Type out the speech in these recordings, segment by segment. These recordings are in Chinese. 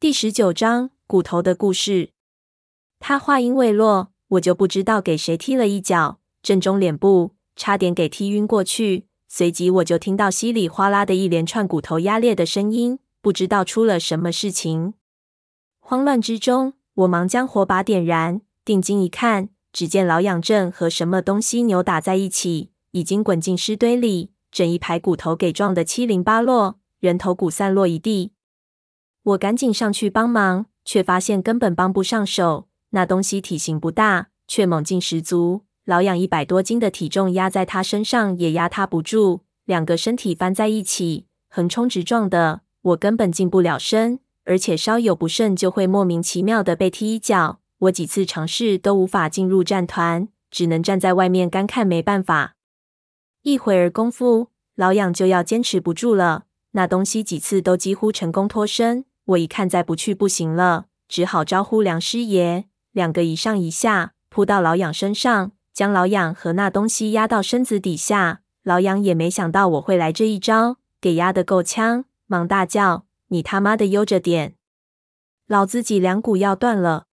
第十九章骨头的故事。他话音未落，我就不知道给谁踢了一脚，正中脸部，差点给踢晕过去。随即我就听到稀里哗啦的一连串骨头压裂的声音，不知道出了什么事情。慌乱之中，我忙将火把点燃，定睛一看，只见老痒正和什么东西扭打在一起，已经滚进尸堆里，整一排骨头给撞得七零八落，人头骨散落一地。我赶紧上去帮忙，却发现根本帮不上手。那东西体型不大，却猛劲十足。老痒一百多斤的体重压在他身上也压他不住，两个身体翻在一起，横冲直撞的，我根本近不了身，而且稍有不慎就会莫名其妙的被踢一脚。我几次尝试都无法进入战团，只能站在外面干看，没办法。一会儿功夫，老痒就要坚持不住了，那东西几次都几乎成功脱身。我一看再不去不行了，只好招呼梁师爷。两个一上一下扑到老痒身上，将老痒和那东西压到身子底下。老痒也没想到我会来这一招，给压得够呛，忙大叫：“你他妈的悠着点，老子脊梁骨要断了！”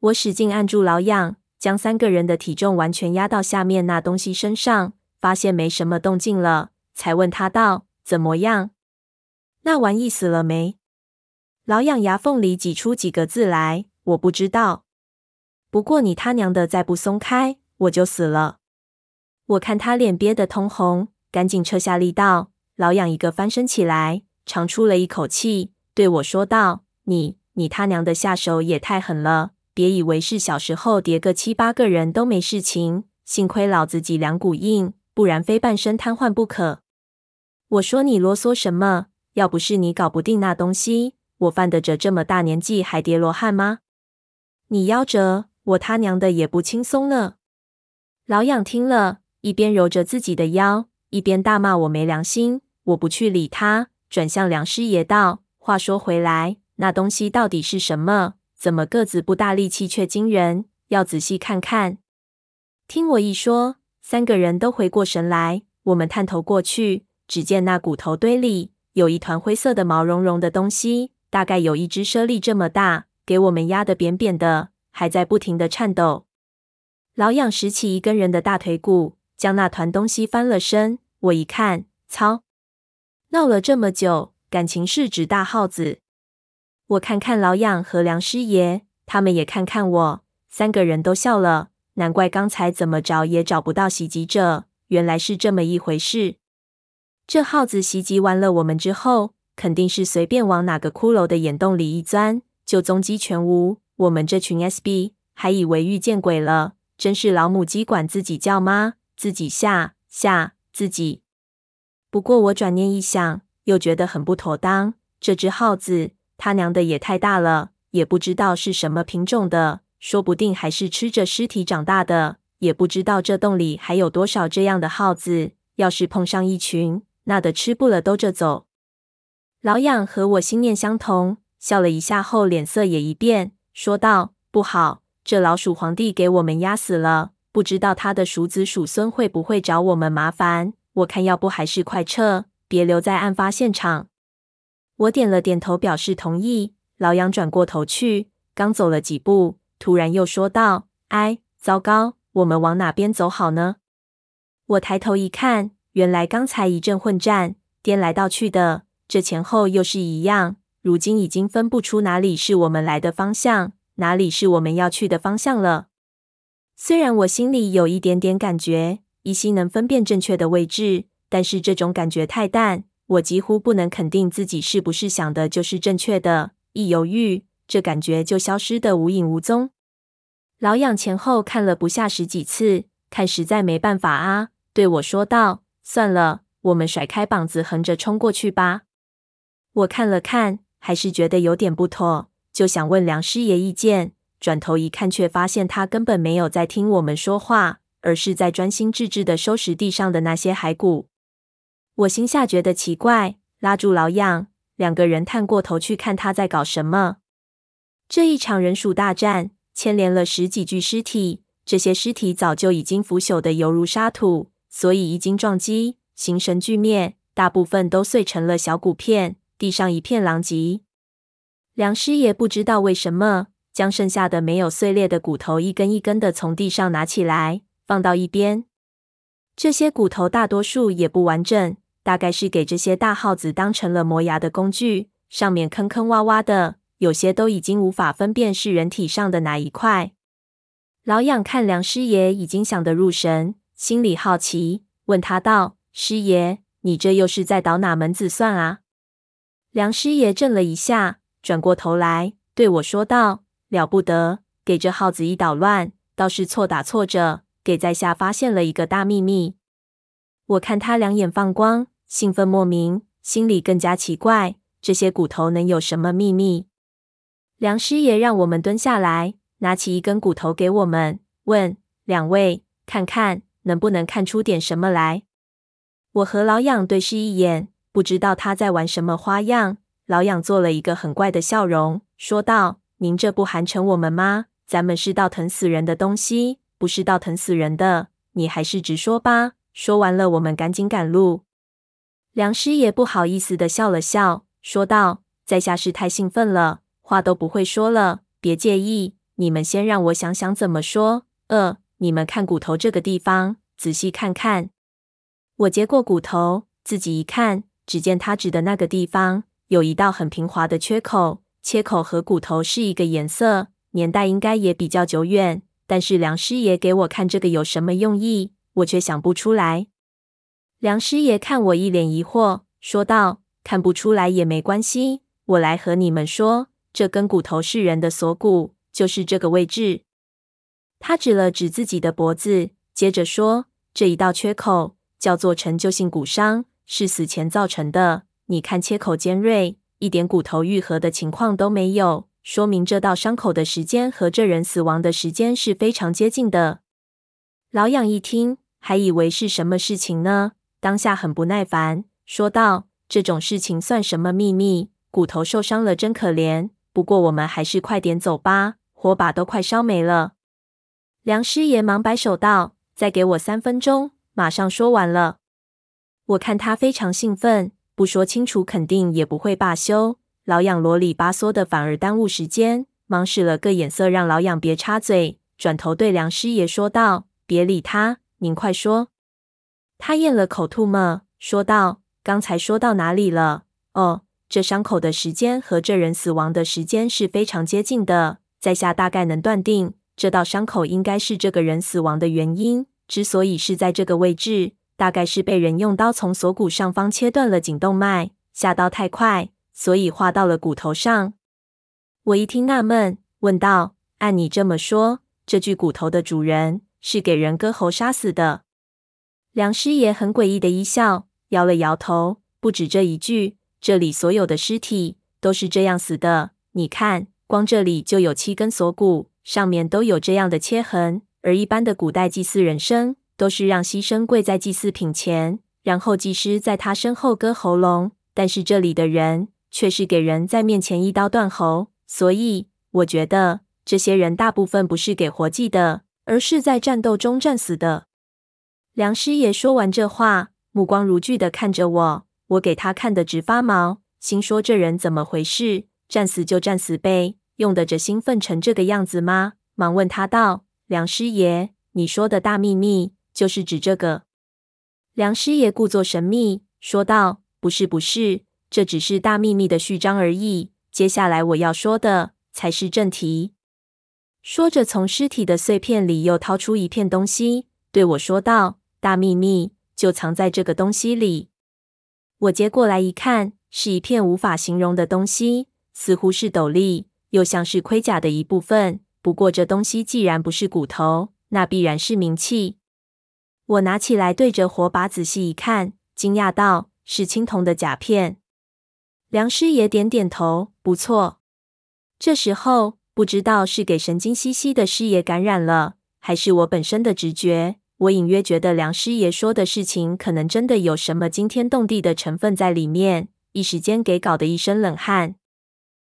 我使劲按住老痒，将三个人的体重完全压到下面那东西身上，发现没什么动静了，才问他道：“怎么样？那玩意死了没？”老痒牙缝里挤出几个字来：“我不知道。”不过你他娘的再不松开，我就死了。我看他脸憋得通红，赶紧撤下力道。老痒一个翻身起来，长出了一口气，对我说道：“你你他娘的下手也太狠了！别以为是小时候叠个七八个人都没事情，幸亏老子脊梁骨硬，不然非半身瘫痪不可。”我说：“你啰嗦什么？要不是你搞不定那东西，我犯得着这么大年纪还叠罗汉吗？你夭折！”我他娘的也不轻松了。老痒听了一边揉着自己的腰，一边大骂我没良心。我不去理他，转向梁师爷道：“话说回来，那东西到底是什么？怎么个子不大，力气却惊人？要仔细看看。”听我一说，三个人都回过神来。我们探头过去，只见那骨头堆里有一团灰色的毛茸茸的东西，大概有一只猞猁这么大，给我们压得扁扁的。还在不停的颤抖。老痒拾起一根人的大腿骨，将那团东西翻了身。我一看，操！闹了这么久，感情是只大耗子。我看看老痒和梁师爷，他们也看看我，三个人都笑了。难怪刚才怎么找也找不到袭击者，原来是这么一回事。这耗子袭击完了我们之后，肯定是随便往哪个骷髅的眼洞里一钻，就踪迹全无。我们这群 SB 还以为遇见鬼了，真是老母鸡管自己叫吗？自己吓吓自己。不过我转念一想，又觉得很不妥当。这只耗子，他娘的也太大了，也不知道是什么品种的，说不定还是吃着尸体长大的。也不知道这洞里还有多少这样的耗子。要是碰上一群，那得吃不了兜着走。老痒和我心念相同，笑了一下后，脸色也一变。说道：“不好，这老鼠皇帝给我们压死了，不知道他的鼠子鼠孙会不会找我们麻烦。我看要不还是快撤，别留在案发现场。”我点了点头，表示同意。老痒转过头去，刚走了几步，突然又说道：“哎，糟糕，我们往哪边走好呢？”我抬头一看，原来刚才一阵混战，颠来倒去的，这前后又是一样。如今已经分不出哪里是我们来的方向，哪里是我们要去的方向了。虽然我心里有一点点感觉，依稀能分辨正确的位置，但是这种感觉太淡，我几乎不能肯定自己是不是想的就是正确的。一犹豫，这感觉就消失得无影无踪。老痒前后看了不下十几次，看实在没办法啊，对我说道：“算了，我们甩开膀子横着冲过去吧。”我看了看。还是觉得有点不妥，就想问梁师爷意见。转头一看，却发现他根本没有在听我们说话，而是在专心致志地收拾地上的那些骸骨。我心下觉得奇怪，拉住老痒，两个人探过头去看他在搞什么。这一场人鼠大战牵连了十几具尸体，这些尸体早就已经腐朽的犹如沙土，所以一经撞击，形神俱灭，大部分都碎成了小骨片。地上一片狼藉，梁师爷不知道为什么，将剩下的没有碎裂的骨头一根一根的从地上拿起来，放到一边。这些骨头大多数也不完整，大概是给这些大耗子当成了磨牙的工具，上面坑坑洼洼的，有些都已经无法分辨是人体上的哪一块。老痒看梁师爷已经想得入神，心里好奇，问他道：“师爷，你这又是在捣哪门子算啊？”梁师爷怔了一下，转过头来对我说道：“了不得，给这耗子一捣乱，倒是错打错着，给在下发现了一个大秘密。”我看他两眼放光，兴奋莫名，心里更加奇怪：这些骨头能有什么秘密？梁师爷让我们蹲下来。拿起一根骨头给我们，问两位：“看看能不能看出点什么来？”我和老痒对视一眼，不知道他在玩什么花样。老痒做了一个很怪的笑容，说道：“您这不寒碜我们吗？咱们是倒腾死人的东西，不是倒腾死人的。你还是直说吧。”说完了，我们赶紧赶路。梁师爷不好意思的笑了笑，说道：“在下是太兴奋了，话都不会说了，别介意。”你们先让我想想怎么说。呃，你们看骨头这个地方，仔细看看。我接过骨头，自己一看，只见他指的那个地方有一道很平滑的缺口，切口和骨头是一个颜色，年代应该也比较久远。但是梁师爷给我看这个有什么用意，我却想不出来。梁师爷看我一脸疑惑，说道：“看不出来也没关系，我来和你们说，这根骨头是人的锁骨。”就是这个位置，他指了指自己的脖子，接着说：“这一道缺口叫做陈旧性骨伤，是死前造成的。你看切口尖锐，一点骨头愈合的情况都没有，说明这道伤口的时间和这人死亡的时间是非常接近的。”老痒一听，还以为是什么事情呢，当下很不耐烦，说道：“这种事情算什么秘密？骨头受伤了，真可怜。不过我们还是快点走吧。”火把都快烧没了，梁师爷忙摆手道：“再给我三分钟，马上说完了。”我看他非常兴奋，不说清楚肯定也不会罢休。老痒啰里吧嗦的，反而耽误时间，忙使了个眼色让老痒别插嘴，转头对梁师爷说道：“别理他，您快说。”他咽了口唾沫，说道：“刚才说到哪里了？哦，这伤口的时间和这人死亡的时间是非常接近的。”在下大概能断定，这道伤口应该是这个人死亡的原因。之所以是在这个位置，大概是被人用刀从锁骨上方切断了颈动脉，下刀太快，所以划到了骨头上。我一听纳闷，问道：“按你这么说，这具骨头的主人是给人割喉杀死的？”梁师爷很诡异的一笑，摇了摇头：“不止这一具，这里所有的尸体都是这样死的。你看。”光这里就有七根锁骨，上面都有这样的切痕。而一般的古代祭祀人生，都是让牺牲跪在祭祀品前，然后祭师在他身后割喉咙。但是这里的人却是给人在面前一刀断喉。所以我觉得这些人大部分不是给活祭的，而是在战斗中战死的。梁师爷说完这话，目光如炬的看着我，我给他看得直发毛，心说这人怎么回事？战死就战死呗。用得着兴奋成这个样子吗？忙问他道：“梁师爷，你说的大秘密就是指这个？”梁师爷故作神秘说道：“不是，不是，这只是大秘密的序章而已。接下来我要说的才是正题。”说着，从尸体的碎片里又掏出一片东西，对我说道：“大秘密就藏在这个东西里。”我接过来一看，是一片无法形容的东西，似乎是斗笠。又像是盔甲的一部分，不过这东西既然不是骨头，那必然是冥器。我拿起来对着火把仔细一看，惊讶道：“是青铜的甲片。”梁师爷点点头：“不错。”这时候不知道是给神经兮兮的师爷感染了，还是我本身的直觉，我隐约觉得梁师爷说的事情可能真的有什么惊天动地的成分在里面，一时间给搞得一身冷汗。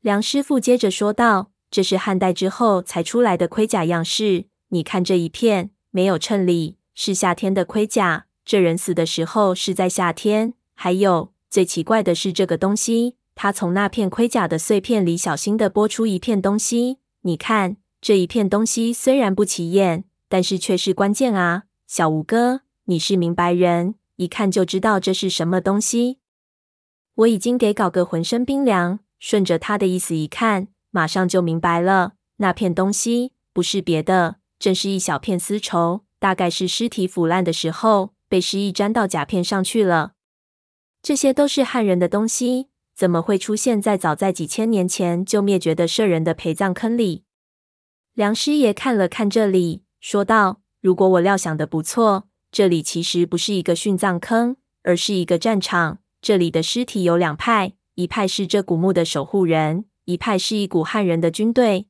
梁师傅接着说道：“这是汉代之后才出来的盔甲样式。你看这一片，没有衬里，是夏天的盔甲。这人死的时候是在夏天。还有最奇怪的是，这个东西他从那片盔甲的碎片里小心地拨出一片东西。你看，这一片东西虽然不起眼，但是却是关键啊，小吴哥，你是明白人，一看就知道这是什么东西。我已经给搞个浑身冰凉，顺着他的意思一看，马上就明白了。那片东西不是别的，正是一小片丝绸，大概是尸体腐烂的时候被尸液沾到甲片上去了。这些都是汉人的东西，怎么会出现在早在几千年前就灭绝的社人的陪葬坑里？梁师爷看了看这里，说道：“如果我料想的不错，这里其实不是一个殉葬坑，而是一个战场。”这里的尸体有两派，一派是这古墓的守护人，一派是一股汉人的军队。